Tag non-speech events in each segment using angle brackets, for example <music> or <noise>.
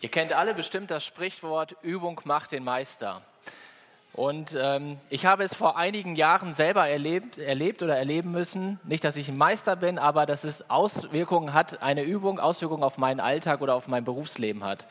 Ihr kennt alle bestimmt das Sprichwort, Übung macht den Meister. Und ähm, ich habe es vor einigen Jahren selber erlebt, erlebt oder erleben müssen. Nicht, dass ich ein Meister bin, aber dass es Auswirkungen hat, eine Übung Auswirkungen auf meinen Alltag oder auf mein Berufsleben hat.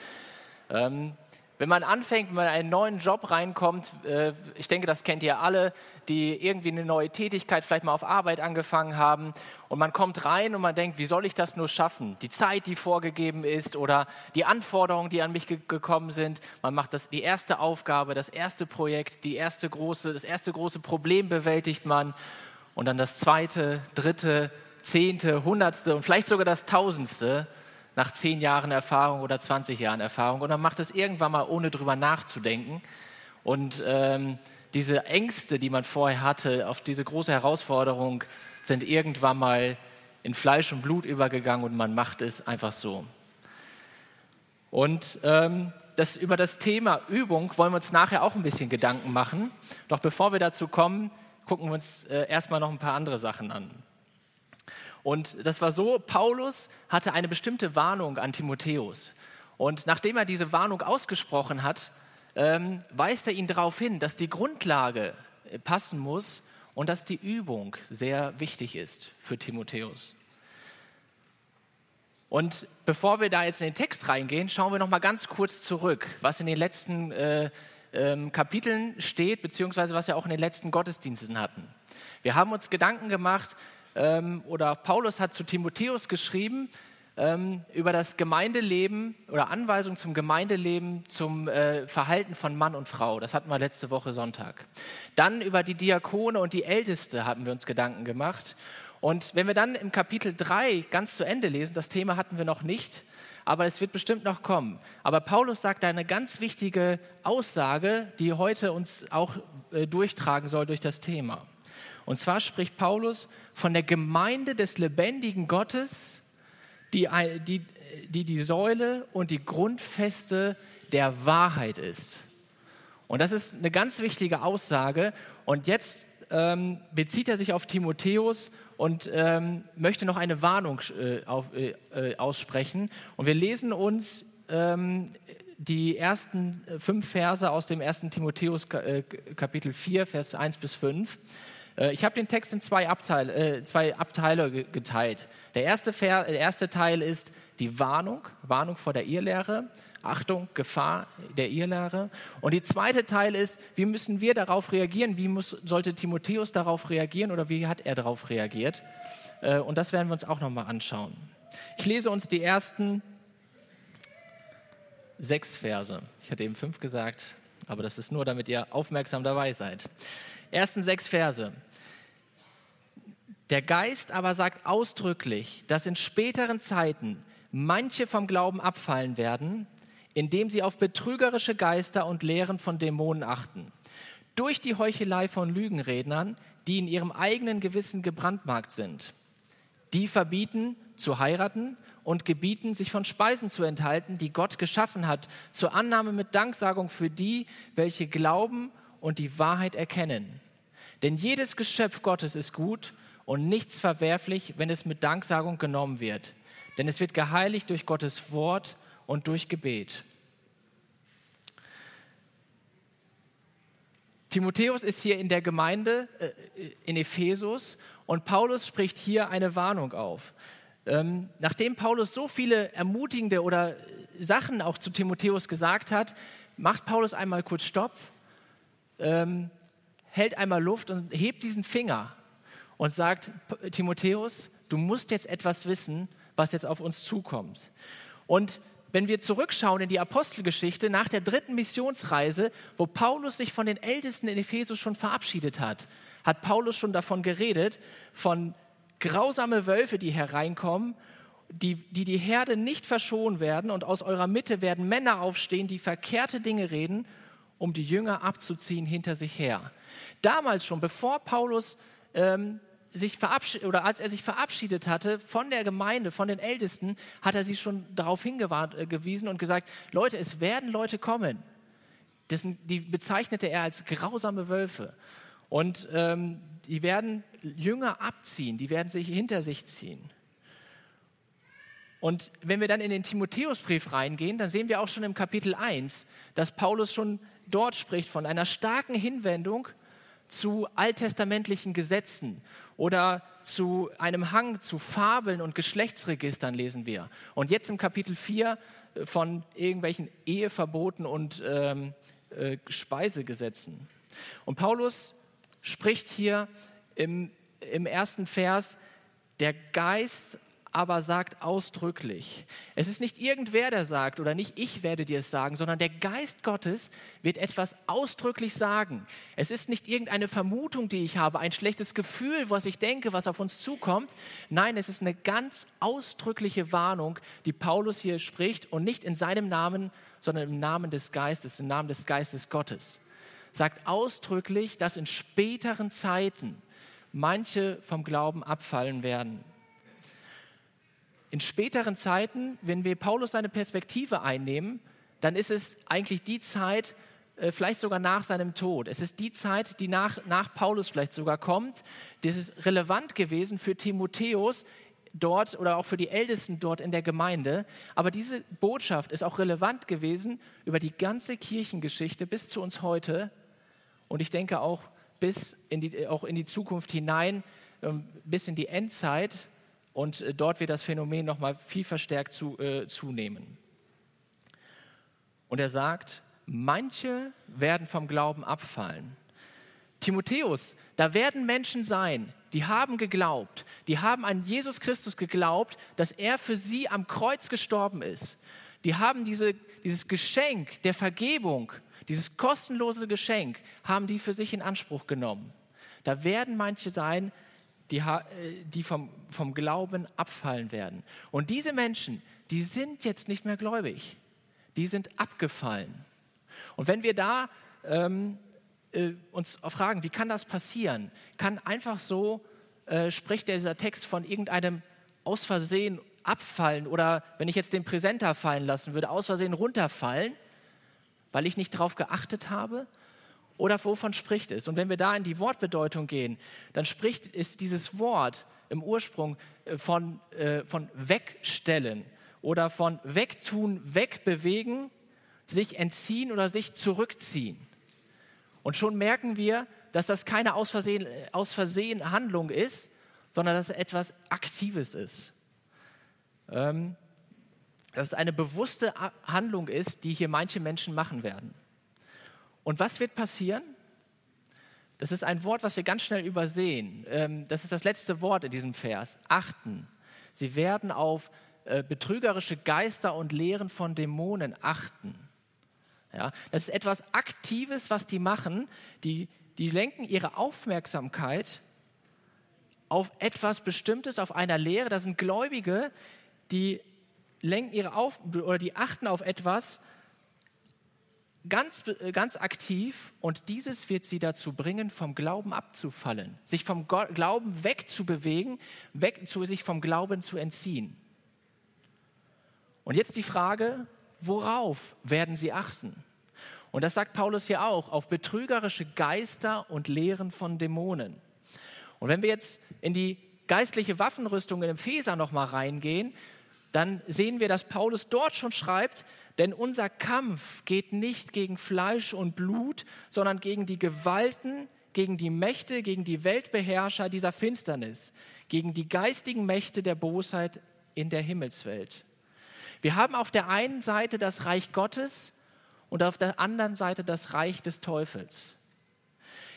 Ähm, wenn man anfängt, wenn man in einen neuen Job reinkommt, äh, ich denke, das kennt ihr alle, die irgendwie eine neue Tätigkeit vielleicht mal auf Arbeit angefangen haben und man kommt rein und man denkt, wie soll ich das nur schaffen? Die Zeit, die vorgegeben ist oder die Anforderungen, die an mich ge gekommen sind. Man macht das, die erste Aufgabe, das erste Projekt, die erste große, das erste große Problem bewältigt man und dann das zweite, dritte, zehnte, hundertste und vielleicht sogar das tausendste nach zehn Jahren Erfahrung oder 20 Jahren Erfahrung. Und dann macht es irgendwann mal, ohne drüber nachzudenken. Und ähm, diese Ängste, die man vorher hatte, auf diese große Herausforderung, sind irgendwann mal in Fleisch und Blut übergegangen und man macht es einfach so. Und ähm, das, über das Thema Übung wollen wir uns nachher auch ein bisschen Gedanken machen. Doch bevor wir dazu kommen, gucken wir uns äh, erstmal noch ein paar andere Sachen an. Und das war so, Paulus hatte eine bestimmte Warnung an Timotheus. Und nachdem er diese Warnung ausgesprochen hat, ähm, weist er ihn darauf hin, dass die Grundlage äh, passen muss und dass die Übung sehr wichtig ist für Timotheus. Und bevor wir da jetzt in den Text reingehen, schauen wir noch mal ganz kurz zurück, was in den letzten äh, ähm, Kapiteln steht, beziehungsweise was wir auch in den letzten Gottesdiensten hatten. Wir haben uns Gedanken gemacht, ähm, oder Paulus hat zu Timotheus geschrieben ähm, über das Gemeindeleben oder Anweisungen zum Gemeindeleben, zum äh, Verhalten von Mann und Frau. Das hatten wir letzte Woche Sonntag. Dann über die Diakone und die Älteste haben wir uns Gedanken gemacht. Und wenn wir dann im Kapitel 3 ganz zu Ende lesen, das Thema hatten wir noch nicht, aber es wird bestimmt noch kommen. Aber Paulus sagt da eine ganz wichtige Aussage, die heute uns auch äh, durchtragen soll durch das Thema. Und zwar spricht Paulus von der Gemeinde des lebendigen Gottes, die die, die, die Säule und die Grundfeste der Wahrheit ist. Und das ist eine ganz wichtige Aussage. Und jetzt ähm, bezieht er sich auf Timotheus und ähm, möchte noch eine Warnung äh, auf, äh, äh aussprechen. Und wir lesen uns ähm, die ersten fünf Verse aus dem ersten Timotheus äh, Kapitel 4, Vers 1 bis 5. Äh, ich habe den Text in zwei Abteile, äh, zwei Abteile geteilt. Der erste, der erste Teil ist die Warnung, Warnung vor der Irrlehre. Achtung, Gefahr der Irrlehre. Und der zweite Teil ist, wie müssen wir darauf reagieren? Wie muss, sollte Timotheus darauf reagieren oder wie hat er darauf reagiert? Äh, und das werden wir uns auch nochmal anschauen. Ich lese uns die ersten sechs Verse. Ich hatte eben fünf gesagt, aber das ist nur, damit ihr aufmerksam dabei seid. Ersten sechs Verse. Der Geist aber sagt ausdrücklich, dass in späteren Zeiten manche vom Glauben abfallen werden, indem sie auf betrügerische Geister und Lehren von Dämonen achten. Durch die Heuchelei von Lügenrednern, die in ihrem eigenen Gewissen gebrandmarkt sind. Die verbieten zu heiraten und gebieten, sich von Speisen zu enthalten, die Gott geschaffen hat, zur Annahme mit Danksagung für die, welche glauben und die Wahrheit erkennen. Denn jedes Geschöpf Gottes ist gut und nichts verwerflich, wenn es mit Danksagung genommen wird. Denn es wird geheiligt durch Gottes Wort und durch Gebet. Timotheus ist hier in der Gemeinde äh, in Ephesus und Paulus spricht hier eine Warnung auf. Ähm, nachdem Paulus so viele ermutigende oder Sachen auch zu Timotheus gesagt hat, macht Paulus einmal kurz Stopp, ähm, hält einmal Luft und hebt diesen Finger und sagt, Timotheus, du musst jetzt etwas wissen, was jetzt auf uns zukommt. Und wenn wir zurückschauen in die Apostelgeschichte nach der dritten Missionsreise, wo Paulus sich von den Ältesten in Ephesus schon verabschiedet hat, hat Paulus schon davon geredet, von grausame Wölfe, die hereinkommen, die, die die Herde nicht verschonen werden und aus eurer Mitte werden Männer aufstehen, die verkehrte Dinge reden, um die Jünger abzuziehen hinter sich her. Damals schon, bevor Paulus ähm, sich verabschiedet oder als er sich verabschiedet hatte von der Gemeinde, von den Ältesten, hat er sie schon darauf hingewiesen äh, und gesagt: Leute, es werden Leute kommen. Das, die bezeichnete er als grausame Wölfe. Und ähm, die werden Jünger abziehen, die werden sich hinter sich ziehen. Und wenn wir dann in den Timotheusbrief reingehen, dann sehen wir auch schon im Kapitel 1, dass Paulus schon dort spricht von einer starken Hinwendung zu alttestamentlichen Gesetzen oder zu einem Hang zu Fabeln und Geschlechtsregistern lesen wir. Und jetzt im Kapitel 4 äh, von irgendwelchen Eheverboten und ähm, äh, Speisegesetzen. Und Paulus spricht hier im, im ersten Vers, der Geist aber sagt ausdrücklich. Es ist nicht irgendwer, der sagt, oder nicht ich werde dir es sagen, sondern der Geist Gottes wird etwas ausdrücklich sagen. Es ist nicht irgendeine Vermutung, die ich habe, ein schlechtes Gefühl, was ich denke, was auf uns zukommt. Nein, es ist eine ganz ausdrückliche Warnung, die Paulus hier spricht und nicht in seinem Namen, sondern im Namen des Geistes, im Namen des Geistes Gottes. Sagt ausdrücklich, dass in späteren Zeiten manche vom Glauben abfallen werden in späteren Zeiten, wenn wir Paulus seine Perspektive einnehmen, dann ist es eigentlich die Zeit, äh, vielleicht sogar nach seinem Tod. Es ist die Zeit, die nach, nach Paulus vielleicht sogar kommt. Das ist relevant gewesen für Timotheus dort oder auch für die Ältesten dort in der Gemeinde. Aber diese Botschaft ist auch relevant gewesen über die ganze Kirchengeschichte bis zu uns heute. Und ich denke auch bis in die, auch in die Zukunft hinein, ähm, bis in die Endzeit, und äh, dort wird das Phänomen nochmal viel verstärkt zu, äh, zunehmen. Und er sagt, manche werden vom Glauben abfallen. Timotheus, da werden Menschen sein, die haben geglaubt, die haben an Jesus Christus geglaubt, dass er für sie am Kreuz gestorben ist. Die haben diese, dieses Geschenk der Vergebung, dieses kostenlose Geschenk, haben die für sich in Anspruch genommen. Da werden manche sein, die, äh, die vom, vom Glauben abfallen werden. Und diese Menschen, die sind jetzt nicht mehr gläubig. Die sind abgefallen. Und wenn wir da ähm, äh, uns fragen, wie kann das passieren? Kann einfach so, äh, spricht dieser Text von irgendeinem aus Versehen abfallen oder wenn ich jetzt den Präsenter fallen lassen würde, aus Versehen runterfallen, weil ich nicht darauf geachtet habe? Oder wovon spricht es? Und wenn wir da in die Wortbedeutung gehen, dann spricht ist dieses Wort im Ursprung äh, von, äh, von wegstellen oder von wegtun, wegbewegen, sich entziehen oder sich zurückziehen. Und schon merken wir, dass das keine aus Versehen, aus Versehen Handlung ist, sondern dass es etwas Aktives ist. Ähm, dass es eine bewusste Handlung ist, die hier manche Menschen machen werden. Und was wird passieren? Das ist ein Wort, was wir ganz schnell übersehen. Ähm, das ist das letzte Wort in diesem Vers. Achten. Sie werden auf äh, betrügerische Geister und Lehren von Dämonen achten. Ja, das ist etwas Aktives, was die machen. Die, die lenken ihre Aufmerksamkeit auf etwas Bestimmtes, auf einer Lehre. Das sind Gläubige, die lenken ihre auf oder die achten auf etwas, ganz, äh, ganz aktiv und dieses wird sie dazu bringen, vom Glauben abzufallen, sich vom Glauben wegzubewegen, weg zu sich vom Glauben zu entziehen. Und jetzt die Frage, worauf werden sie achten? Und das sagt Paulus hier auch, auf betrügerische Geister und Lehren von Dämonen. Und wenn wir jetzt in die geistliche Waffenrüstung in Epheser nochmal reingehen, dann sehen wir, dass Paulus dort schon schreibt, denn unser Kampf geht nicht gegen Fleisch und Blut, sondern gegen die Gewalten, gegen die Mächte, gegen die Weltbeherrscher dieser Finsternis, gegen die geistigen Mächte der Bosheit in der Himmelswelt. Wir haben auf der einen Seite das Reich Gottes und auf der anderen Seite das Reich des Teufels.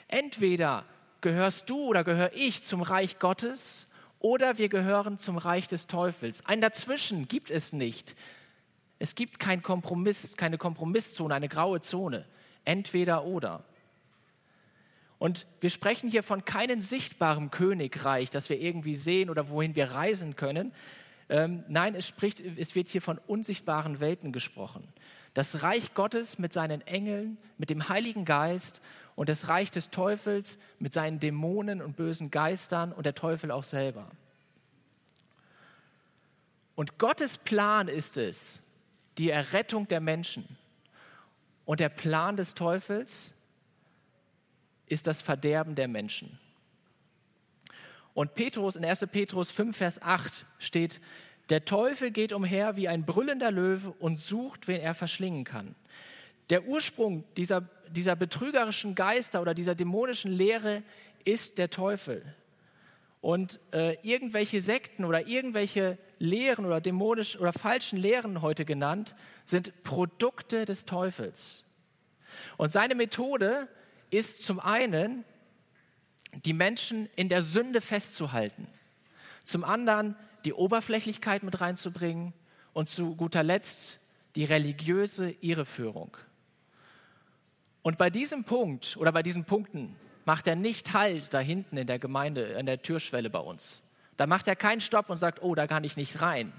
Entweder gehörst du oder gehöre ich zum Reich Gottes oder wir gehören zum Reich des Teufels. Ein Dazwischen gibt es nicht. Es gibt keinen Kompromiss, keine Kompromisszone, eine graue Zone. Entweder oder. Und wir sprechen hier von keinem sichtbaren Königreich, das wir irgendwie sehen oder wohin wir reisen können. Ähm, nein, es, spricht, es wird hier von unsichtbaren Welten gesprochen. Das Reich Gottes mit seinen Engeln, mit dem Heiligen Geist und das Reich des Teufels mit seinen Dämonen und bösen Geistern und der Teufel auch selber. Und Gottes Plan ist es, die Errettung der Menschen. Und der Plan des Teufels ist das Verderben der Menschen. Und Petrus, in 1. Petrus 5, Vers 8 steht, Der Teufel geht umher wie ein brüllender Löwe und sucht, wen er verschlingen kann. Der Ursprung dieser, dieser betrügerischen Geister oder dieser dämonischen Lehre ist der Teufel. Und äh, irgendwelche Sekten oder irgendwelche Lehren oder dämonisch oder falschen Lehren heute genannt, sind Produkte des Teufels. Und seine Methode ist zum einen, die Menschen in der Sünde festzuhalten, zum anderen die Oberflächlichkeit mit reinzubringen und zu guter Letzt die religiöse Irreführung. Und bei diesem Punkt oder bei diesen Punkten macht er nicht Halt da hinten in der Gemeinde, an der Türschwelle bei uns. Da macht er keinen Stopp und sagt, oh, da kann ich nicht rein.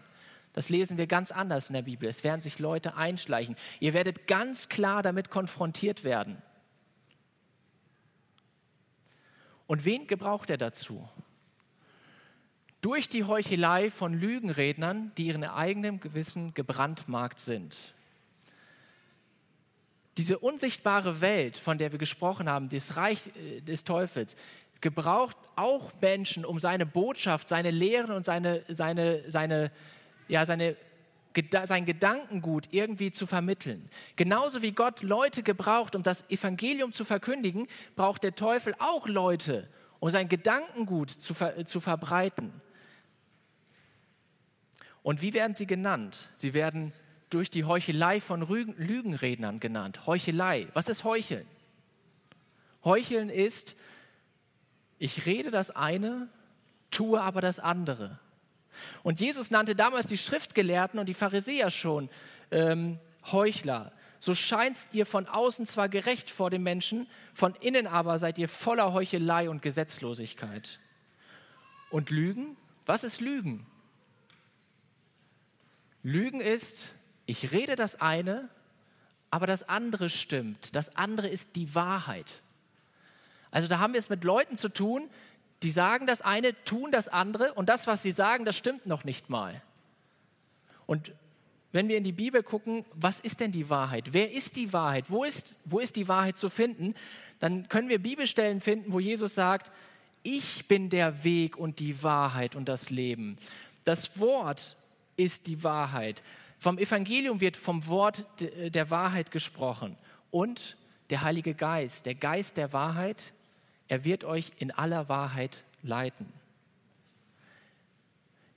Das lesen wir ganz anders in der Bibel. Es werden sich Leute einschleichen. Ihr werdet ganz klar damit konfrontiert werden. Und wen gebraucht er dazu? Durch die Heuchelei von Lügenrednern, die ihren eigenen Gewissen gebrandmarkt sind. Diese unsichtbare Welt, von der wir gesprochen haben, das Reich äh, des Teufels, gebraucht auch Menschen, um seine Botschaft, seine Lehren und seine, seine, seine, ja, seine, sein Gedankengut irgendwie zu vermitteln. Genauso wie Gott Leute gebraucht, um das Evangelium zu verkündigen, braucht der Teufel auch Leute, um sein Gedankengut zu, ver, zu verbreiten. Und wie werden sie genannt? Sie werden durch die Heuchelei von Lügenrednern genannt. Heuchelei. Was ist Heucheln? Heucheln ist, ich rede das eine, tue aber das andere. Und Jesus nannte damals die Schriftgelehrten und die Pharisäer schon ähm, Heuchler. So scheint ihr von außen zwar gerecht vor den Menschen, von innen aber seid ihr voller Heuchelei und Gesetzlosigkeit. Und Lügen? Was ist Lügen? Lügen ist, ich rede das eine, aber das andere stimmt. Das andere ist die Wahrheit. Also da haben wir es mit Leuten zu tun, die sagen das eine, tun das andere und das, was sie sagen, das stimmt noch nicht mal. Und wenn wir in die Bibel gucken, was ist denn die Wahrheit? Wer ist die Wahrheit? Wo ist, wo ist die Wahrheit zu finden? Dann können wir Bibelstellen finden, wo Jesus sagt, ich bin der Weg und die Wahrheit und das Leben. Das Wort ist die Wahrheit. Vom Evangelium wird vom Wort der Wahrheit gesprochen. Und der Heilige Geist, der Geist der Wahrheit, er wird euch in aller Wahrheit leiten.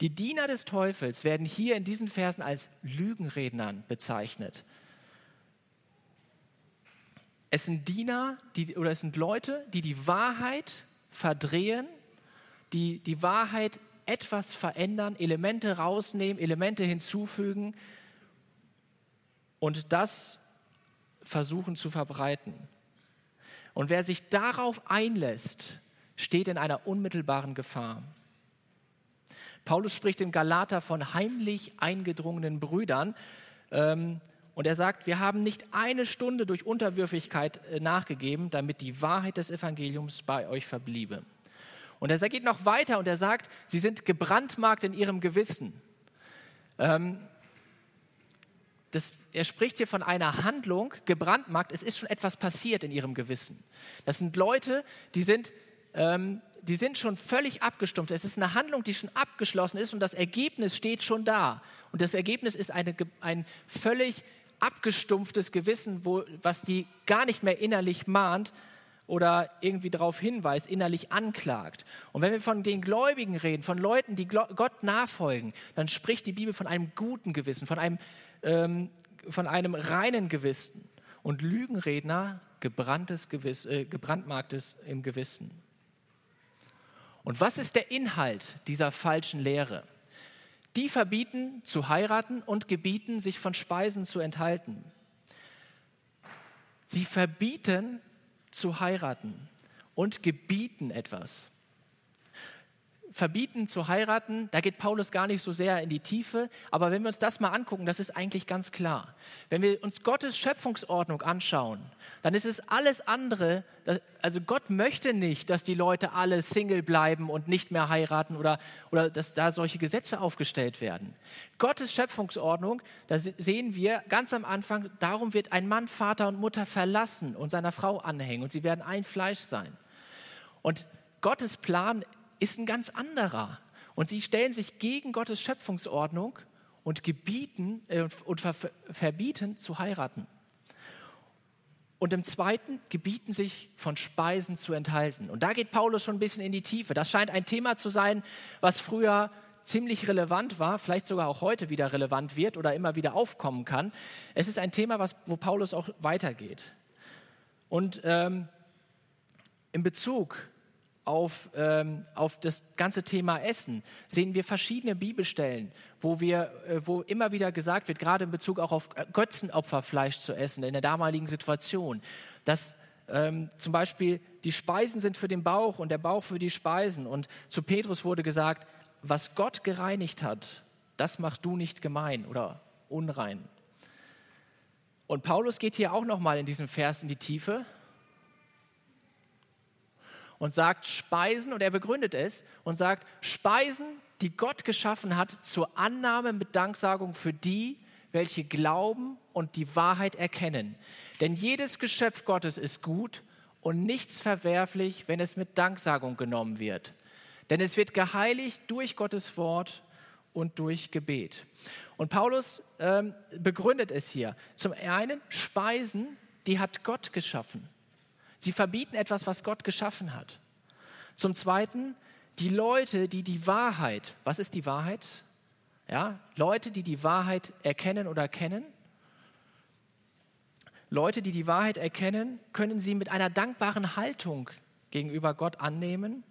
Die Diener des Teufels werden hier in diesen Versen als Lügenrednern bezeichnet. Es sind Diener die, oder es sind Leute, die die Wahrheit verdrehen, die die Wahrheit etwas verändern, Elemente rausnehmen, Elemente hinzufügen und das versuchen zu verbreiten. Und wer sich darauf einlässt, steht in einer unmittelbaren Gefahr. Paulus spricht in Galater von heimlich eingedrungenen Brüdern. Ähm, und er sagt, wir haben nicht eine Stunde durch Unterwürfigkeit äh, nachgegeben, damit die Wahrheit des Evangeliums bei euch verbliebe. Und er geht noch weiter und er sagt, sie sind gebrandmarkt in ihrem Gewissen. Ähm, das, er spricht hier von einer Handlung, gebrandmarkt, es ist schon etwas passiert in ihrem Gewissen. Das sind Leute, die sind, ähm, die sind schon völlig abgestumpft. Es ist eine Handlung, die schon abgeschlossen ist und das Ergebnis steht schon da. Und das Ergebnis ist eine, ein völlig abgestumpftes Gewissen, wo, was die gar nicht mehr innerlich mahnt, oder irgendwie darauf hinweist, innerlich anklagt. Und wenn wir von den Gläubigen reden, von Leuten, die Gott nachfolgen, dann spricht die Bibel von einem guten Gewissen, von einem, ähm, von einem reinen Gewissen. Und Lügenredner gebranntes Gewiss, äh, gebrandmarktes im Gewissen. Und was ist der Inhalt dieser falschen Lehre? Die verbieten zu heiraten und gebieten, sich von Speisen zu enthalten. Sie verbieten zu heiraten und gebieten etwas. Verbieten zu heiraten, da geht Paulus gar nicht so sehr in die Tiefe, aber wenn wir uns das mal angucken, das ist eigentlich ganz klar. Wenn wir uns Gottes Schöpfungsordnung anschauen, dann ist es alles andere, also Gott möchte nicht, dass die Leute alle Single bleiben und nicht mehr heiraten oder, oder dass da solche Gesetze aufgestellt werden. Gottes Schöpfungsordnung, da sehen wir ganz am Anfang, darum wird ein Mann Vater und Mutter verlassen und seiner Frau anhängen und sie werden ein Fleisch sein. Und Gottes Plan ist ein ganz anderer. Und sie stellen sich gegen Gottes Schöpfungsordnung und gebieten äh, und ver verbieten zu heiraten. Und im zweiten gebieten sich von Speisen zu enthalten. Und da geht Paulus schon ein bisschen in die Tiefe. Das scheint ein Thema zu sein, was früher ziemlich relevant war, vielleicht sogar auch heute wieder relevant wird oder immer wieder aufkommen kann. Es ist ein Thema, was, wo Paulus auch weitergeht. Und ähm, in Bezug auf, ähm, auf das ganze Thema Essen sehen wir verschiedene Bibelstellen, wo, wir, äh, wo immer wieder gesagt wird, gerade in Bezug auch auf Götzenopferfleisch zu essen in der damaligen Situation, dass ähm, zum Beispiel die Speisen sind für den Bauch und der Bauch für die Speisen. Und zu Petrus wurde gesagt, was Gott gereinigt hat, das machst du nicht gemein oder unrein. Und Paulus geht hier auch nochmal in diesem Vers in die Tiefe und sagt Speisen, und er begründet es und sagt Speisen, die Gott geschaffen hat, zur Annahme mit Danksagung für die, welche glauben und die Wahrheit erkennen. Denn jedes Geschöpf Gottes ist gut und nichts verwerflich, wenn es mit Danksagung genommen wird. Denn es wird geheiligt durch Gottes Wort und durch Gebet. Und Paulus ähm, begründet es hier. Zum einen Speisen, die hat Gott geschaffen. Sie verbieten etwas, was Gott geschaffen hat. Zum Zweiten, die Leute, die die Wahrheit, was ist die Wahrheit? Ja, Leute, die die Wahrheit erkennen oder kennen. Leute, die die Wahrheit erkennen, können sie mit einer dankbaren Haltung gegenüber Gott annehmen.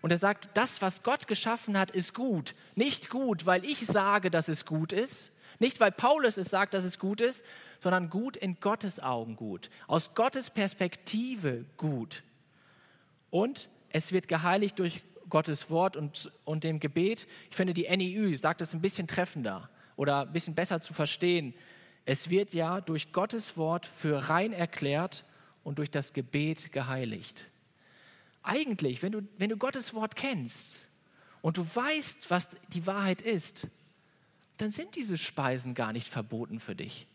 Und er sagt, das, was Gott geschaffen hat, ist gut. Nicht gut, weil ich sage, dass es gut ist, nicht, weil Paulus es sagt, dass es gut ist, sondern gut in Gottes Augen gut. Aus Gottes Perspektive gut. Und es wird geheiligt durch Gottes Wort und, und dem Gebet. Ich finde, die NIU sagt es ein bisschen treffender oder ein bisschen besser zu verstehen. Es wird ja durch Gottes Wort für rein erklärt und durch das Gebet geheiligt. Eigentlich, wenn du, wenn du Gottes Wort kennst und du weißt, was die Wahrheit ist, dann sind diese Speisen gar nicht verboten für dich.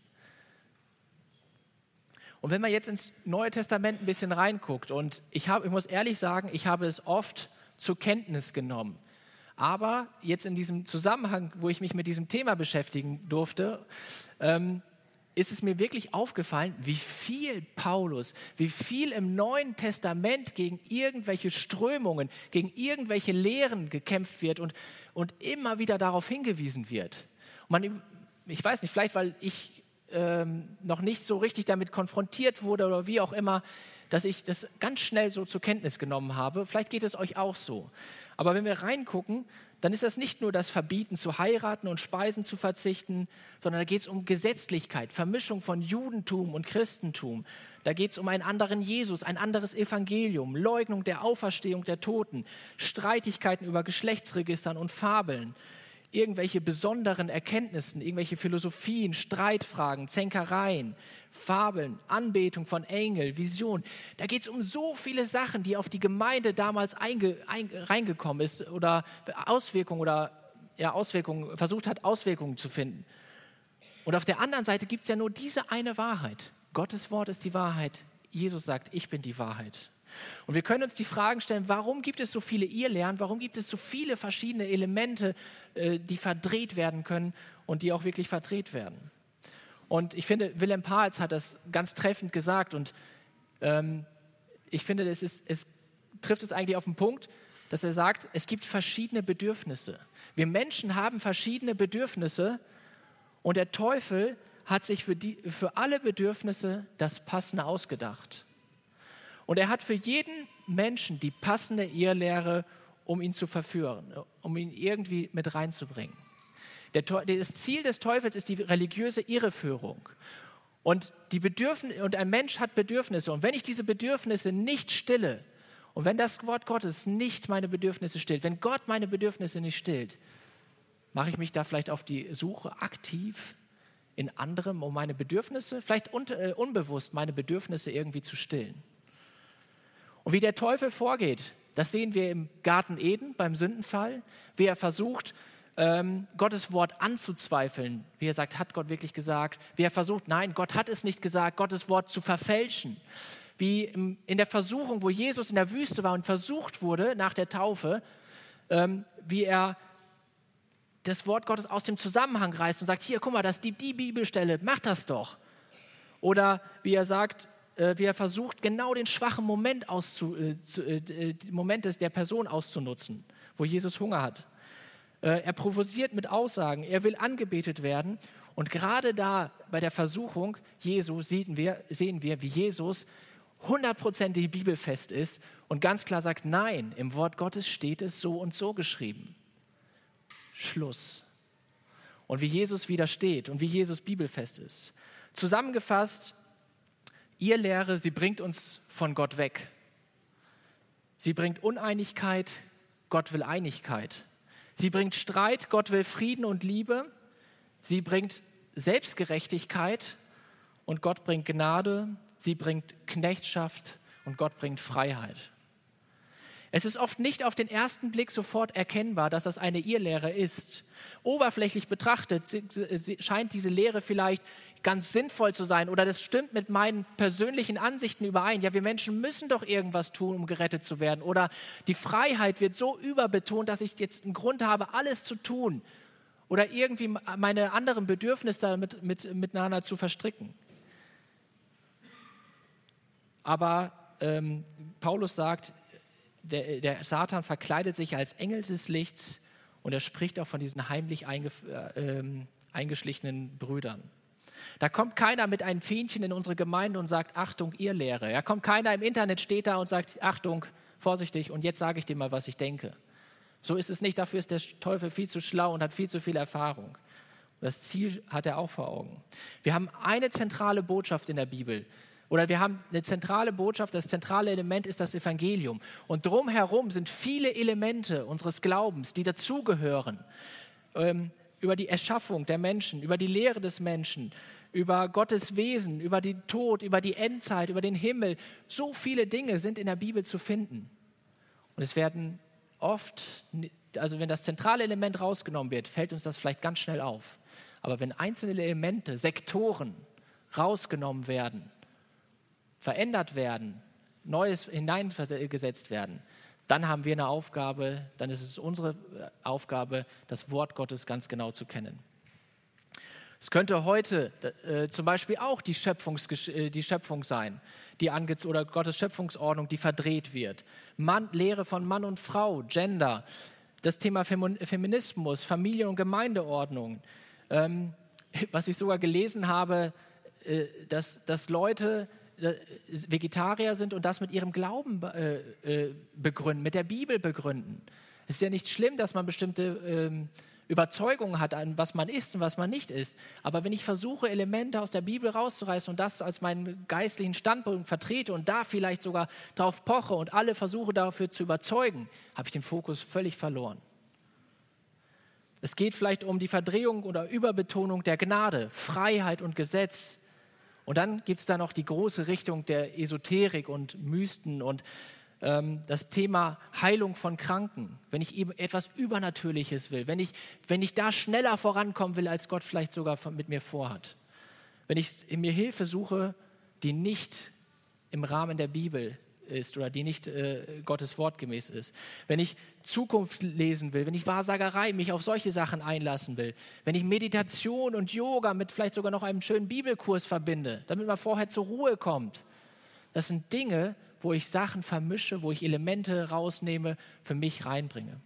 Und wenn man jetzt ins Neue Testament ein bisschen reinguckt, und ich, hab, ich muss ehrlich sagen, ich habe es oft zur Kenntnis genommen. Aber jetzt in diesem Zusammenhang, wo ich mich mit diesem Thema beschäftigen durfte, ähm, ist es mir wirklich aufgefallen, wie viel Paulus, wie viel im Neuen Testament gegen irgendwelche Strömungen, gegen irgendwelche Lehren gekämpft wird und, und immer wieder darauf hingewiesen wird. Man, ich weiß nicht, vielleicht weil ich ähm, noch nicht so richtig damit konfrontiert wurde oder wie auch immer, dass ich das ganz schnell so zur Kenntnis genommen habe. Vielleicht geht es euch auch so. Aber wenn wir reingucken, dann ist das nicht nur das Verbieten zu heiraten und Speisen zu verzichten, sondern da geht es um Gesetzlichkeit, Vermischung von Judentum und Christentum. Da geht es um einen anderen Jesus, ein anderes Evangelium, Leugnung der Auferstehung der Toten, Streitigkeiten über Geschlechtsregistern und Fabeln, irgendwelche besonderen Erkenntnissen, irgendwelche Philosophien, Streitfragen, Zänkereien, Fabeln, Anbetung von Engel, Vision. Da geht es um so viele Sachen, die auf die Gemeinde damals einge, ein, reingekommen ist oder Auswirkungen oder ja, Auswirkungen, versucht hat, Auswirkungen zu finden. Und auf der anderen Seite gibt es ja nur diese eine Wahrheit. Gottes Wort ist die Wahrheit. Jesus sagt, ich bin die Wahrheit. Und wir können uns die Fragen stellen, warum gibt es so viele Irrlehren, warum gibt es so viele verschiedene Elemente, äh, die verdreht werden können und die auch wirklich verdreht werden. Und ich finde, Willem Pals hat das ganz treffend gesagt und ähm, ich finde, es, ist, es trifft es eigentlich auf den Punkt, dass er sagt, es gibt verschiedene Bedürfnisse. Wir Menschen haben verschiedene Bedürfnisse und der Teufel hat sich für, die, für alle Bedürfnisse das Passende ausgedacht. Und er hat für jeden Menschen die passende Irrlehre, um ihn zu verführen, um ihn irgendwie mit reinzubringen. Der, das Ziel des Teufels ist die religiöse Irreführung. Und, die und ein Mensch hat Bedürfnisse. Und wenn ich diese Bedürfnisse nicht stille, und wenn das Wort Gottes nicht meine Bedürfnisse stillt, wenn Gott meine Bedürfnisse nicht stillt, mache ich mich da vielleicht auf die Suche aktiv in anderem, um meine Bedürfnisse, vielleicht un, äh, unbewusst meine Bedürfnisse irgendwie zu stillen. Und wie der Teufel vorgeht, das sehen wir im Garten Eden beim Sündenfall, wie er versucht, ähm, Gottes Wort anzuzweifeln. Wie er sagt, hat Gott wirklich gesagt? Wie er versucht, nein, Gott hat es nicht gesagt, Gottes Wort zu verfälschen. Wie in der Versuchung, wo Jesus in der Wüste war und versucht wurde nach der Taufe, ähm, wie er das Wort Gottes aus dem Zusammenhang reißt und sagt, hier, guck mal, das ist die, die Bibelstelle, mach das doch. Oder wie er sagt, äh, wie er versucht, genau den schwachen Moment, auszu, äh, zu, äh, äh Moment der Person auszunutzen, wo Jesus Hunger hat. Äh, er provoziert mit Aussagen, er will angebetet werden. Und gerade da bei der Versuchung Jesu sehen wir, sehen wir wie Jesus hundertprozentig bibelfest ist und ganz klar sagt, nein, im Wort Gottes steht es so und so geschrieben. Schluss. Und wie Jesus widersteht und wie Jesus bibelfest ist. Zusammengefasst, ihr Lehre, sie bringt uns von Gott weg. Sie bringt Uneinigkeit, Gott will Einigkeit. Sie bringt Streit, Gott will Frieden und Liebe. Sie bringt Selbstgerechtigkeit und Gott bringt Gnade. Sie bringt Knechtschaft und Gott bringt Freiheit. Es ist oft nicht auf den ersten Blick sofort erkennbar, dass das eine Irrlehre ist. Oberflächlich betrachtet scheint diese Lehre vielleicht ganz sinnvoll zu sein oder das stimmt mit meinen persönlichen Ansichten überein. Ja, wir Menschen müssen doch irgendwas tun, um gerettet zu werden. Oder die Freiheit wird so überbetont, dass ich jetzt einen Grund habe, alles zu tun oder irgendwie meine anderen Bedürfnisse damit mit, miteinander zu verstricken. Aber ähm, Paulus sagt, der, der, Satan verkleidet sich als Engel des Lichts und er spricht auch von diesen heimlich einge, äh, ähm, eingeschlichenen Brüdern. Da kommt keiner mit einem Fähnchen in unsere Gemeinde und sagt, Achtung, ihr Lehre. Da kommt keiner im Internet, steht da und sagt, Achtung, vorsichtig, und jetzt sage ich dir mal, was ich denke. So ist es nicht, dafür ist der Teufel viel zu schlau und hat viel zu viel Erfahrung. Das Ziel hat er auch vor Augen. Wir haben eine zentrale Botschaft in der Bibel. Oder wir haben eine zentrale Botschaft, das zentrale Element ist das Evangelium. Und drumherum sind viele Elemente unseres Glaubens, die dazugehören. Ähm, über die Erschaffung der Menschen, über die Lehre des Menschen, über Gottes Wesen, über den Tod, über die Endzeit, über den Himmel. So viele Dinge sind in der Bibel zu finden. Und es werden oft, also wenn das zentrale Element rausgenommen wird, fällt uns das vielleicht ganz schnell auf. Aber wenn einzelne Elemente, Sektoren rausgenommen werden, verändert werden, Neues hineingesetzt werden, dann haben wir eine Aufgabe, dann ist es unsere äh, Aufgabe, das Wort Gottes ganz genau zu kennen. Es könnte heute äh, zum Beispiel auch die, äh, die Schöpfung sein, die oder Gottes Schöpfungsordnung, die verdreht wird. Mann, Lehre von Mann und Frau, Gender, das Thema Feminismus, Familie- und Gemeindeordnung. Ähm, <laughs> was ich sogar gelesen habe, äh, dass, dass Leute Vegetarier sind und das mit ihrem Glauben äh, äh, begründen, mit der Bibel begründen. Es ist ja nicht schlimm, dass man bestimmte ähm, Überzeugungen hat, an was man ist und was man nicht ist. Aber wenn ich versuche, Elemente aus der Bibel rauszureißen und das als meinen geistlichen Standpunkt vertrete und da vielleicht sogar drauf poche und alle versuche dafür zu überzeugen, habe ich den Fokus völlig verloren. Es geht vielleicht um die Verdrehung oder Überbetonung der Gnade, Freiheit und Gesetz, und dann gibt es da noch die große Richtung der Esoterik und Mysten und ähm, das Thema Heilung von Kranken. Wenn ich eben etwas Übernatürliches will, wenn ich, wenn ich da schneller vorankommen will, als Gott vielleicht sogar von, mit mir vorhat. Wenn ich mir Hilfe suche, die nicht im Rahmen der Bibel ist oder die nicht äh, Gottes Wort gemäß ist. Wenn ich Zukunft lesen will, wenn ich Wahrsagerei mich auf solche Sachen einlassen will, wenn ich Meditation und Yoga mit vielleicht sogar noch einem schönen Bibelkurs verbinde, damit man vorher zur Ruhe kommt. Das sind Dinge, wo ich Sachen vermische, wo ich Elemente rausnehme, für mich reinbringe.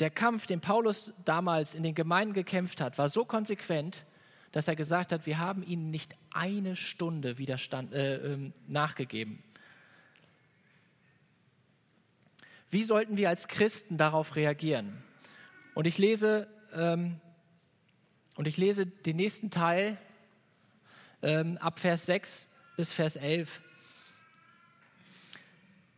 Der Kampf, den Paulus damals in den Gemeinden gekämpft hat, war so konsequent, dass er gesagt hat, wir haben ihnen nicht eine Stunde Widerstand, äh, äh, nachgegeben. Wie sollten wir als Christen darauf reagieren? Und ich lese, ähm, und ich lese den nächsten Teil ähm, ab Vers 6 bis Vers 11.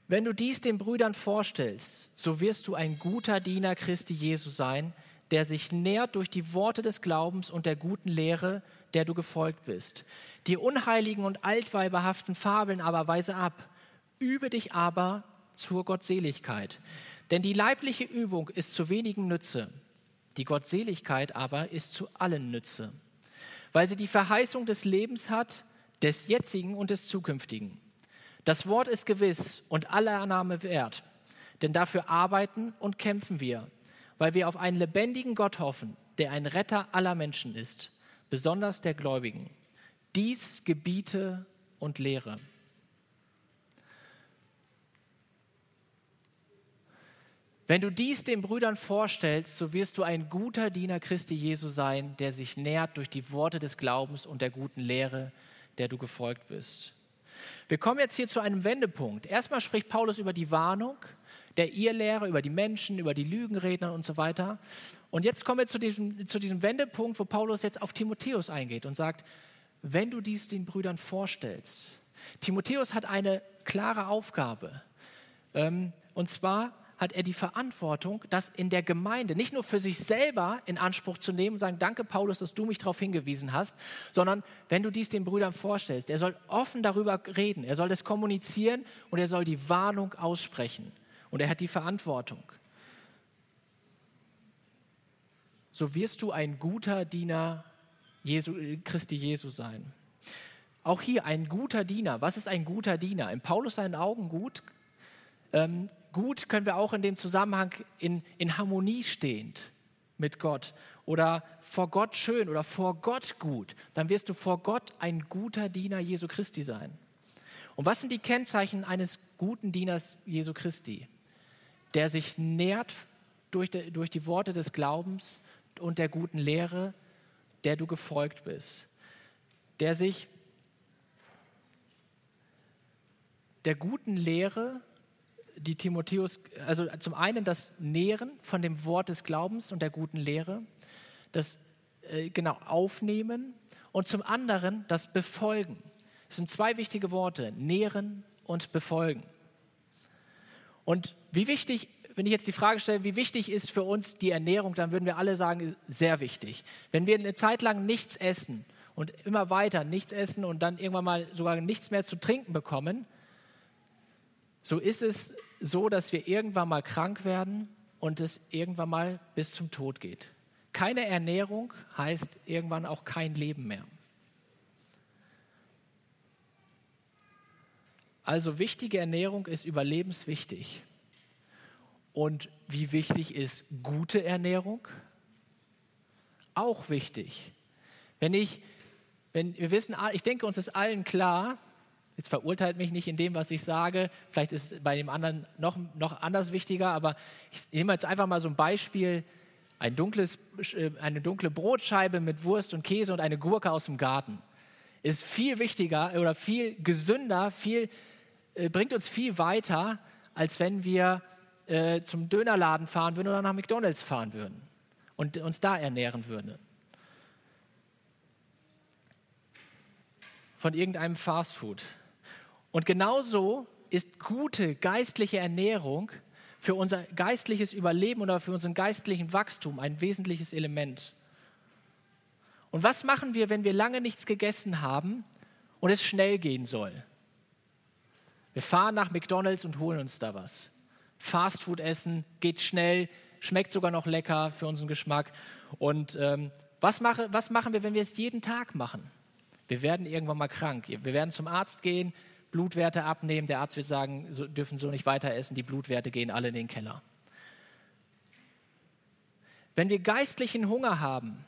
Wenn du dies den Brüdern vorstellst, so wirst du ein guter Diener Christi Jesu sein, der sich nährt durch die Worte des Glaubens und der guten Lehre, der du gefolgt bist. Die unheiligen und altweiberhaften Fabeln aber weise ab. Übe dich aber zur Gottseligkeit. Denn die leibliche Übung ist zu wenigen Nütze, die Gottseligkeit aber ist zu allen Nütze, weil sie die Verheißung des Lebens hat, des jetzigen und des zukünftigen. Das Wort ist gewiss und aller Annahme wert, denn dafür arbeiten und kämpfen wir, weil wir auf einen lebendigen Gott hoffen, der ein Retter aller Menschen ist, besonders der Gläubigen. Dies gebiete und lehre. Wenn du dies den Brüdern vorstellst, so wirst du ein guter Diener Christi Jesu sein, der sich nährt durch die Worte des Glaubens und der guten Lehre, der du gefolgt bist. Wir kommen jetzt hier zu einem Wendepunkt. Erstmal spricht Paulus über die Warnung der Irrlehre, über die Menschen, über die Lügenredner und so weiter. Und jetzt kommen wir zu diesem, zu diesem Wendepunkt, wo Paulus jetzt auf Timotheus eingeht und sagt, wenn du dies den Brüdern vorstellst. Timotheus hat eine klare Aufgabe. Ähm, und zwar hat er die Verantwortung, das in der Gemeinde nicht nur für sich selber in Anspruch zu nehmen und sagen, danke Paulus, dass du mich darauf hingewiesen hast, sondern wenn du dies den Brüdern vorstellst, er soll offen darüber reden, er soll das kommunizieren und er soll die Warnung aussprechen. Und er hat die Verantwortung. So wirst du ein guter Diener Jesu, Christi Jesu sein. Auch hier ein guter Diener. Was ist ein guter Diener? In Paulus seinen Augen gut. Ähm, gut können wir auch in dem Zusammenhang in, in Harmonie stehend mit Gott oder vor Gott schön oder vor Gott gut. Dann wirst du vor Gott ein guter Diener Jesu Christi sein. Und was sind die Kennzeichen eines guten Dieners Jesu Christi? Der sich nährt durch die, durch die Worte des Glaubens und der guten Lehre, der du gefolgt bist. Der sich der guten Lehre die Timotheus, also zum einen das Nähren von dem Wort des Glaubens und der guten Lehre, das äh, genau Aufnehmen und zum anderen das Befolgen. Das sind zwei wichtige Worte, nähren und befolgen. Und wie wichtig, wenn ich jetzt die Frage stelle, wie wichtig ist für uns die Ernährung, dann würden wir alle sagen, sehr wichtig. Wenn wir eine Zeit lang nichts essen und immer weiter nichts essen und dann irgendwann mal sogar nichts mehr zu trinken bekommen, so ist es so, dass wir irgendwann mal krank werden und es irgendwann mal bis zum Tod geht. Keine Ernährung heißt irgendwann auch kein Leben mehr. Also wichtige Ernährung ist überlebenswichtig. Und wie wichtig ist gute Ernährung? Auch wichtig. Wenn ich, wenn wir wissen, ich denke, uns ist allen klar, Jetzt verurteilt mich nicht in dem, was ich sage. Vielleicht ist es bei dem anderen noch, noch anders wichtiger, aber ich nehme jetzt einfach mal so ein Beispiel. Ein dunkles, äh, eine dunkle Brotscheibe mit Wurst und Käse und eine Gurke aus dem Garten ist viel wichtiger oder viel gesünder, viel, äh, bringt uns viel weiter, als wenn wir äh, zum Dönerladen fahren würden oder nach McDonalds fahren würden und uns da ernähren würden. Von irgendeinem Fastfood. Und genauso ist gute geistliche Ernährung für unser geistliches Überleben oder für unseren geistlichen Wachstum ein wesentliches Element. Und was machen wir, wenn wir lange nichts gegessen haben und es schnell gehen soll? Wir fahren nach McDonald's und holen uns da was. Fastfood essen geht schnell, schmeckt sogar noch lecker für unseren Geschmack. Und ähm, was, mache, was machen wir, wenn wir es jeden Tag machen? Wir werden irgendwann mal krank. Wir werden zum Arzt gehen, Blutwerte abnehmen. Der Arzt wird sagen, so, dürfen so nicht weiter essen, die Blutwerte gehen alle in den Keller. Wenn wir geistlichen Hunger haben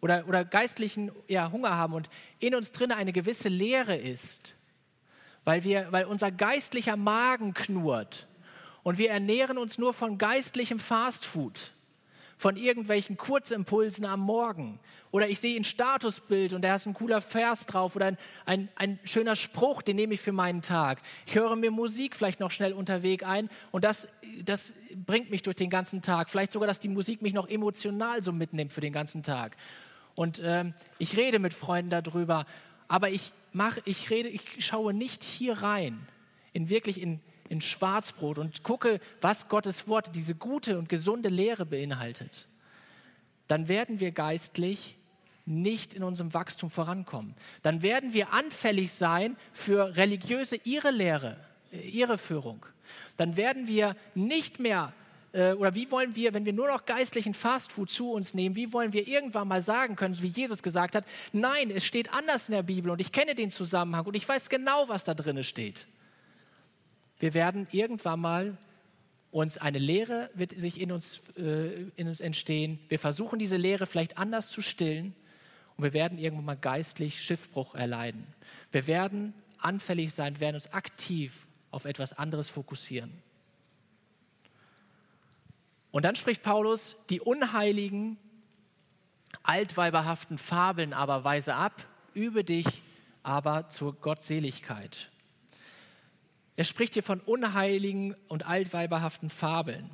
oder, oder geistlichen ja, Hunger haben und in uns drin eine gewisse Leere ist, weil, wir, weil unser geistlicher Magen knurrt und wir ernähren uns nur von geistlichem Fastfood, von irgendwelchen Kurzimpulsen am Morgen. Oder ich sehe ein Statusbild und da ist ein cooler Vers drauf oder ein, ein, ein schöner Spruch, den nehme ich für meinen Tag. Ich höre mir Musik vielleicht noch schnell unterwegs ein und das, das bringt mich durch den ganzen Tag. Vielleicht sogar, dass die Musik mich noch emotional so mitnimmt für den ganzen Tag. Und ähm, ich rede mit Freunden darüber, aber ich, mach, ich, rede, ich schaue nicht hier rein, in wirklich in in Schwarzbrot und gucke, was Gottes Wort, diese gute und gesunde Lehre beinhaltet, dann werden wir geistlich nicht in unserem Wachstum vorankommen. Dann werden wir anfällig sein für religiöse Irrelehre, äh, Irreführung. Dann werden wir nicht mehr äh, oder wie wollen wir, wenn wir nur noch geistlichen Fastfood zu uns nehmen, wie wollen wir irgendwann mal sagen können, wie Jesus gesagt hat, nein, es steht anders in der Bibel und ich kenne den Zusammenhang und ich weiß genau, was da drin steht. wir werden irgendwann mal uns eine Lehre wird sich in uns, äh, in uns entstehen. Wir versuchen diese Lehre vielleicht anders zu stillen und wir werden irgendwann mal geistlich Schiffbruch erleiden. Wir werden anfällig sein, werden uns aktiv auf etwas anderes fokussieren. Und dann spricht Paulus, die unheiligen, altweiberhaften Fabeln aber weise ab, übe dich aber zur Gottseligkeit. Er spricht hier von unheiligen und altweiberhaften Fabeln,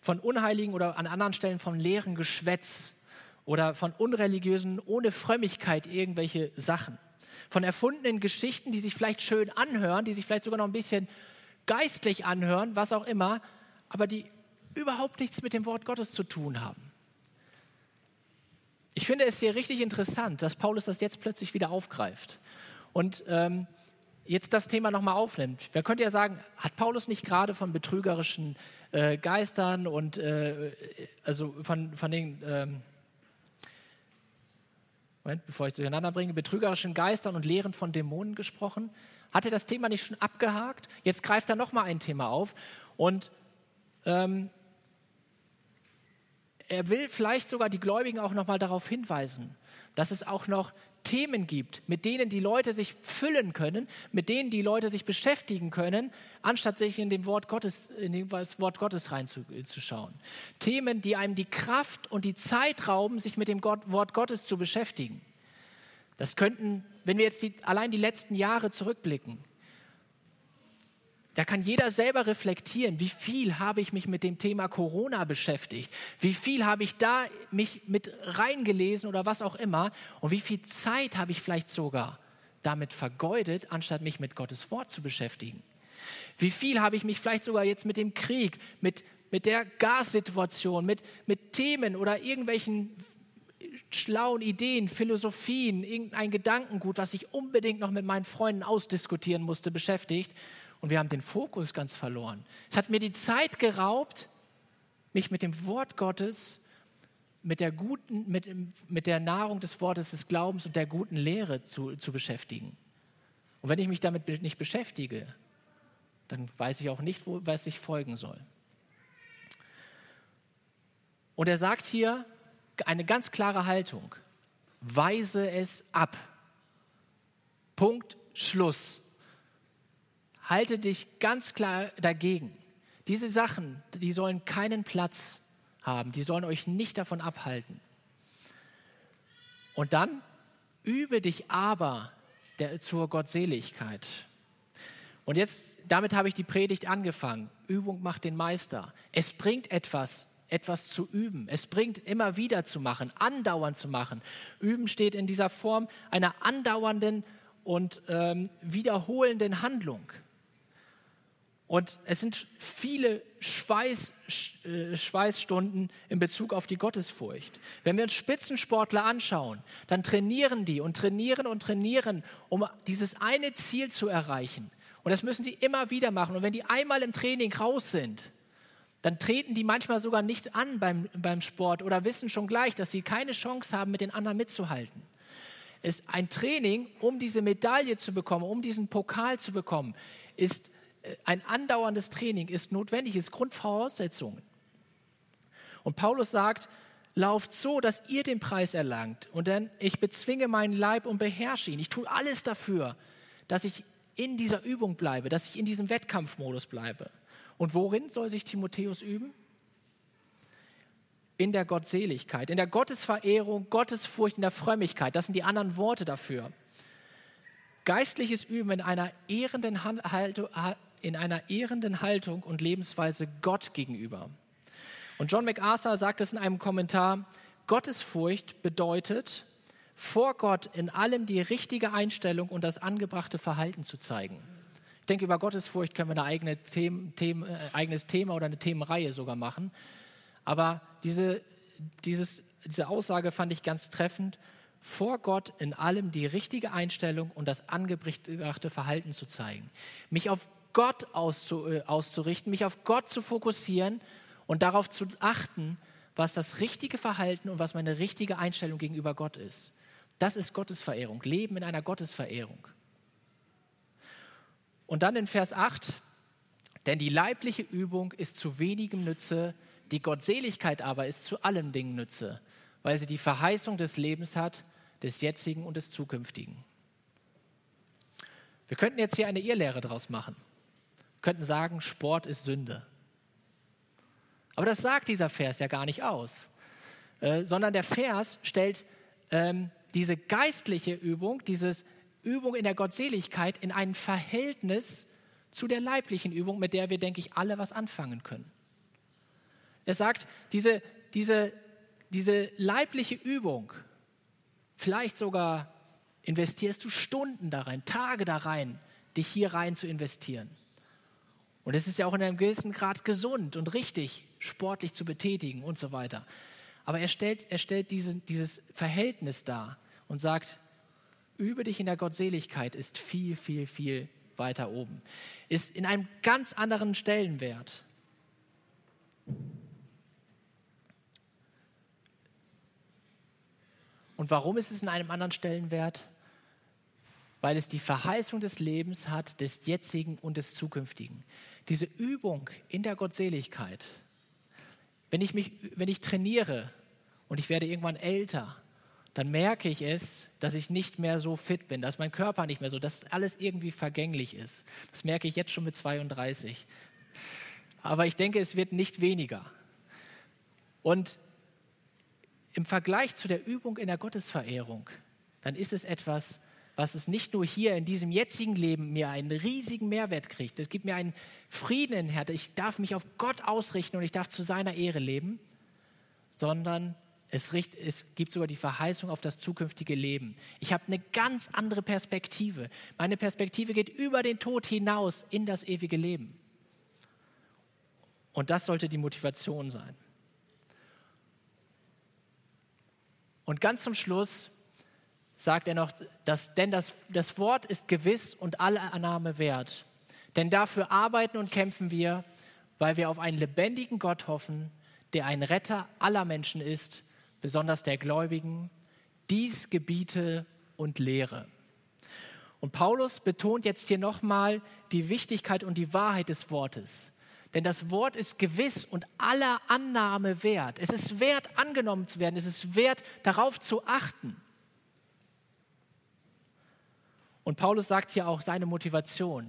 von unheiligen oder an anderen Stellen von leeren Geschwätz oder von unreligiösen, ohne Frömmigkeit irgendwelche Sachen, von erfundenen Geschichten, die sich vielleicht schön anhören, die sich vielleicht sogar noch ein bisschen geistlich anhören, was auch immer, aber die überhaupt nichts mit dem Wort Gottes zu tun haben. Ich finde es hier richtig interessant, dass Paulus das jetzt plötzlich wieder aufgreift. Und ähm, jetzt das Thema nochmal aufnimmt. Man könnte ja sagen, hat Paulus nicht gerade von betrügerischen äh, Geistern und äh, also von, von den, ähm, Moment, bevor ich es durcheinander bringe, betrügerischen Geistern und Lehren von Dämonen gesprochen? Hat er das Thema nicht schon abgehakt? Jetzt greift er nochmal ein Thema auf und ähm, er will vielleicht sogar die Gläubigen auch nochmal darauf hinweisen, dass es auch noch Themen gibt, mit denen die Leute sich füllen können, mit denen die Leute sich beschäftigen können, anstatt sich in, dem Wort Gottes, in das Wort Gottes reinzuschauen. Themen, die einem die Kraft und die Zeit rauben, sich mit dem Wort Gottes zu beschäftigen. Das könnten, wenn wir jetzt die, allein die letzten Jahre zurückblicken, da kann jeder selber reflektieren, wie viel habe ich mich mit dem Thema Corona beschäftigt, wie viel habe ich da mich mit reingelesen oder was auch immer? Und wie viel Zeit habe ich vielleicht sogar damit vergeudet, anstatt mich mit Gottes Wort zu beschäftigen. Wie viel habe ich mich vielleicht sogar jetzt mit dem Krieg, mit, mit der Gassituation, mit, mit Themen oder irgendwelchen schlauen Ideen, Philosophien, irgendein Gedankengut, was ich unbedingt noch mit meinen Freunden ausdiskutieren musste, beschäftigt und wir haben den Fokus ganz verloren. Es hat mir die Zeit geraubt, mich mit dem Wort Gottes, mit der, guten, mit, mit der Nahrung des Wortes des Glaubens und der guten Lehre zu, zu beschäftigen. Und wenn ich mich damit nicht beschäftige, dann weiß ich auch nicht, wo, was ich folgen soll. Und er sagt hier eine ganz klare Haltung. Weise es ab. Punkt, Schluss halte dich ganz klar dagegen. Diese Sachen, die sollen keinen Platz haben, die sollen euch nicht davon abhalten. Und dann übe dich aber der, zur Gottseligkeit. Und jetzt, damit habe ich die Predigt angefangen. Übung macht den Meister. Es bringt etwas, etwas zu üben. Es bringt immer wieder zu machen, andauernd zu machen. Üben steht in dieser Form einer andauernden und ähm, wiederholenden Handlung. Und es sind viele Schweiß, äh, Schweißstunden in Bezug auf die Gottesfurcht. Wenn wir uns Spitzensportler anschauen, dann trainieren die und trainieren und trainieren, um dieses eine Ziel zu erreichen. Und das müssen sie immer wieder machen. Und wenn die einmal im Training raus sind, dann treten die manchmal sogar nicht an beim, beim Sport oder wissen schon gleich, dass sie keine Chance haben, mit den anderen mitzuhalten. Es ein Training, um diese Medaille zu bekommen, um diesen Pokal zu bekommen, ist ein andauerndes Training ist notwendig, ist Grundvoraussetzung. Und Paulus sagt, lauft so, dass ihr den Preis erlangt. Und dann, ich bezwinge meinen Leib und beherrsche ihn. Ich tue alles dafür, dass ich in dieser Übung bleibe, dass ich in diesem Wettkampfmodus bleibe. Und worin soll sich Timotheus üben? In der Gottseligkeit, in der Gottesverehrung, Gottesfurcht, in der Frömmigkeit. Das sind die anderen Worte dafür. Geistliches Üben in einer ehrenden in einer ehrenden Haltung und Lebensweise Gott gegenüber. Und John MacArthur sagt es in einem Kommentar, Gottesfurcht bedeutet, vor Gott in allem die richtige Einstellung und das angebrachte Verhalten zu zeigen. Ich denke, über Gottesfurcht können wir ein eigene äh, eigenes Thema oder eine Themenreihe sogar machen. Aber diese, dieses, diese Aussage fand ich ganz treffend, vor Gott in allem die richtige Einstellung und das angebrachte Verhalten zu zeigen. Mich auf Gott äh, auszurichten, mich auf Gott zu fokussieren und darauf zu achten, was das richtige Verhalten und was meine richtige Einstellung gegenüber Gott ist. Das ist Gottesverehrung, Leben in einer Gottesverehrung. Und dann in Vers 8, Denn die leibliche Übung ist zu wenigem Nütze, die Gottseligkeit aber ist zu allen Dingen Nütze, weil sie die Verheißung des Lebens hat, des jetzigen und des zukünftigen. Wir könnten jetzt hier eine Irrlehre daraus machen. Könnten sagen, Sport ist Sünde. Aber das sagt dieser Vers ja gar nicht aus, äh, sondern der Vers stellt ähm, diese geistliche Übung, diese Übung in der Gottseligkeit in ein Verhältnis zu der leiblichen Übung, mit der wir, denke ich, alle was anfangen können. Er sagt, diese, diese, diese leibliche Übung, vielleicht sogar investierst du Stunden da rein, Tage da rein, dich hier rein zu investieren. Und es ist ja auch in einem gewissen Grad gesund und richtig, sportlich zu betätigen und so weiter. Aber er stellt, er stellt diese, dieses Verhältnis dar und sagt, übe dich in der Gottseligkeit ist viel, viel, viel weiter oben. Ist in einem ganz anderen Stellenwert. Und warum ist es in einem anderen Stellenwert? Weil es die Verheißung des Lebens hat, des jetzigen und des zukünftigen. Diese Übung in der Gottseligkeit, wenn ich, mich, wenn ich trainiere und ich werde irgendwann älter, dann merke ich es, dass ich nicht mehr so fit bin, dass mein Körper nicht mehr so, dass alles irgendwie vergänglich ist. Das merke ich jetzt schon mit 32. Aber ich denke, es wird nicht weniger. Und im Vergleich zu der Übung in der Gottesverehrung, dann ist es etwas, was es nicht nur hier in diesem jetzigen Leben mir einen riesigen Mehrwert kriegt. Es gibt mir einen Frieden in Herz. Ich darf mich auf Gott ausrichten und ich darf zu seiner Ehre leben, sondern es, richt, es gibt sogar die Verheißung auf das zukünftige Leben. Ich habe eine ganz andere Perspektive. Meine Perspektive geht über den Tod hinaus in das ewige Leben. Und das sollte die Motivation sein. Und ganz zum Schluss sagt er noch, dass, denn das, das Wort ist gewiss und alle Annahme wert. Denn dafür arbeiten und kämpfen wir, weil wir auf einen lebendigen Gott hoffen, der ein Retter aller Menschen ist, besonders der Gläubigen. Dies gebiete und lehre. Und Paulus betont jetzt hier nochmal die Wichtigkeit und die Wahrheit des Wortes. Denn das Wort ist gewiss und aller Annahme wert. Es ist wert, angenommen zu werden. Es ist wert, darauf zu achten. Und Paulus sagt hier auch seine Motivation.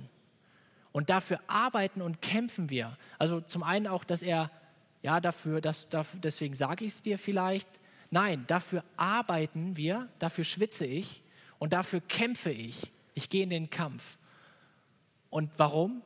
Und dafür arbeiten und kämpfen wir. Also zum einen auch, dass er, ja, dafür, dass, dafür deswegen sage ich es dir vielleicht. Nein, dafür arbeiten wir, dafür schwitze ich und dafür kämpfe ich. Ich gehe in den Kampf. Und warum?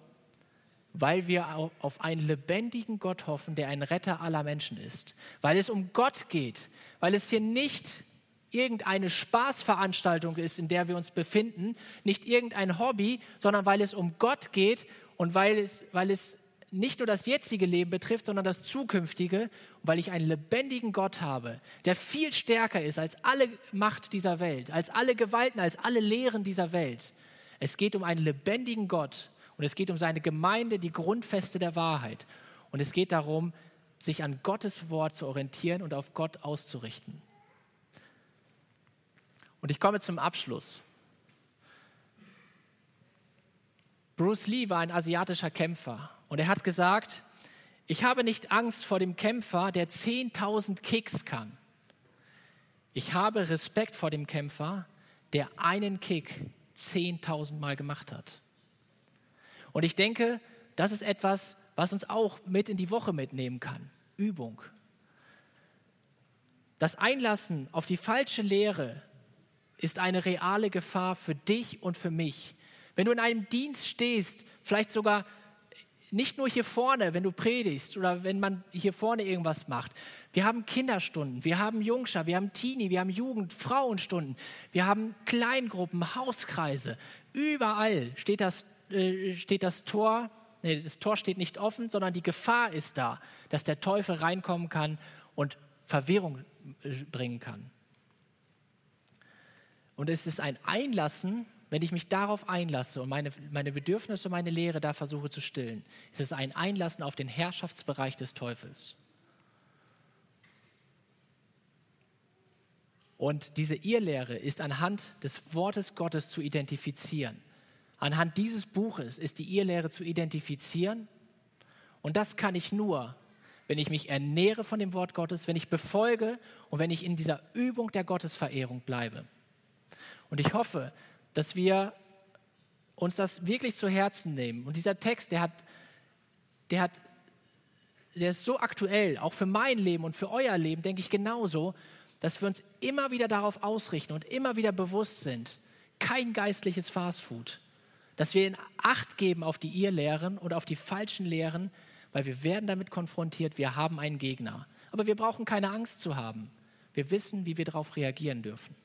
weil wir auf einen lebendigen Gott hoffen, der ein Retter aller Menschen ist. Weil es um Gott geht, weil es hier nicht irgendeine Spaßveranstaltung ist, in der wir uns befinden, nicht irgendein Hobby, sondern weil es um Gott geht und weil es, weil es nicht nur das jetzige Leben betrifft, sondern das zukünftige, weil ich einen lebendigen Gott habe, der viel stärker ist als alle Macht dieser Welt, als alle Gewalten, als alle Lehren dieser Welt. Es geht um einen lebendigen Gott und es geht um seine Gemeinde, die Grundfeste der Wahrheit. Und es geht darum, sich an Gottes Wort zu orientieren und auf Gott auszurichten. Und ich komme zum Abschluss. Bruce Lee war ein asiatischer Kämpfer und er hat gesagt, ich habe nicht Angst vor dem Kämpfer, der 10.000 Kicks kann. Ich habe Respekt vor dem Kämpfer, der einen Kick 10.000 Mal gemacht hat. Und ich denke, das ist etwas, was uns auch mit in die Woche mitnehmen kann. Übung. Das Einlassen auf die falsche Lehre ist eine reale Gefahr für dich und für mich. Wenn du in einem Dienst stehst, vielleicht sogar nicht nur hier vorne, wenn du predigst oder wenn man hier vorne irgendwas macht. Wir haben Kinderstunden, wir haben Jungschar, wir haben Teenie, wir haben Jugend, Frauenstunden, wir haben Kleingruppen, Hauskreise. Überall steht das äh, steht das Tor, nee, das Tor steht nicht offen, sondern die Gefahr ist da, dass der Teufel reinkommen kann und Verwirrung äh, bringen kann. Und es ist ein Einlassen, wenn ich mich darauf einlasse und meine, meine Bedürfnisse und meine Lehre da versuche zu stillen, ist es ein Einlassen auf den Herrschaftsbereich des Teufels. Und diese Irrlehre ist anhand des Wortes Gottes zu identifizieren. Anhand dieses Buches ist die Irrlehre zu identifizieren Und das kann ich nur, wenn ich mich ernähre von dem Wort Gottes, wenn ich befolge und wenn ich in dieser Übung der Gottesverehrung bleibe. Und ich hoffe, dass wir uns das wirklich zu Herzen nehmen. Und dieser Text, der hat, der hat, der ist so aktuell, auch für mein Leben und für euer Leben, denke ich genauso, dass wir uns immer wieder darauf ausrichten und immer wieder bewusst sind, kein geistliches Fastfood, dass wir in Acht geben auf die Irrlehren und auf die falschen Lehren, weil wir werden damit konfrontiert, wir haben einen Gegner. Aber wir brauchen keine Angst zu haben. Wir wissen, wie wir darauf reagieren dürfen.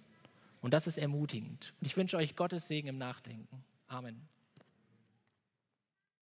Und das ist ermutigend. Und ich wünsche euch Gottes Segen im Nachdenken. Amen.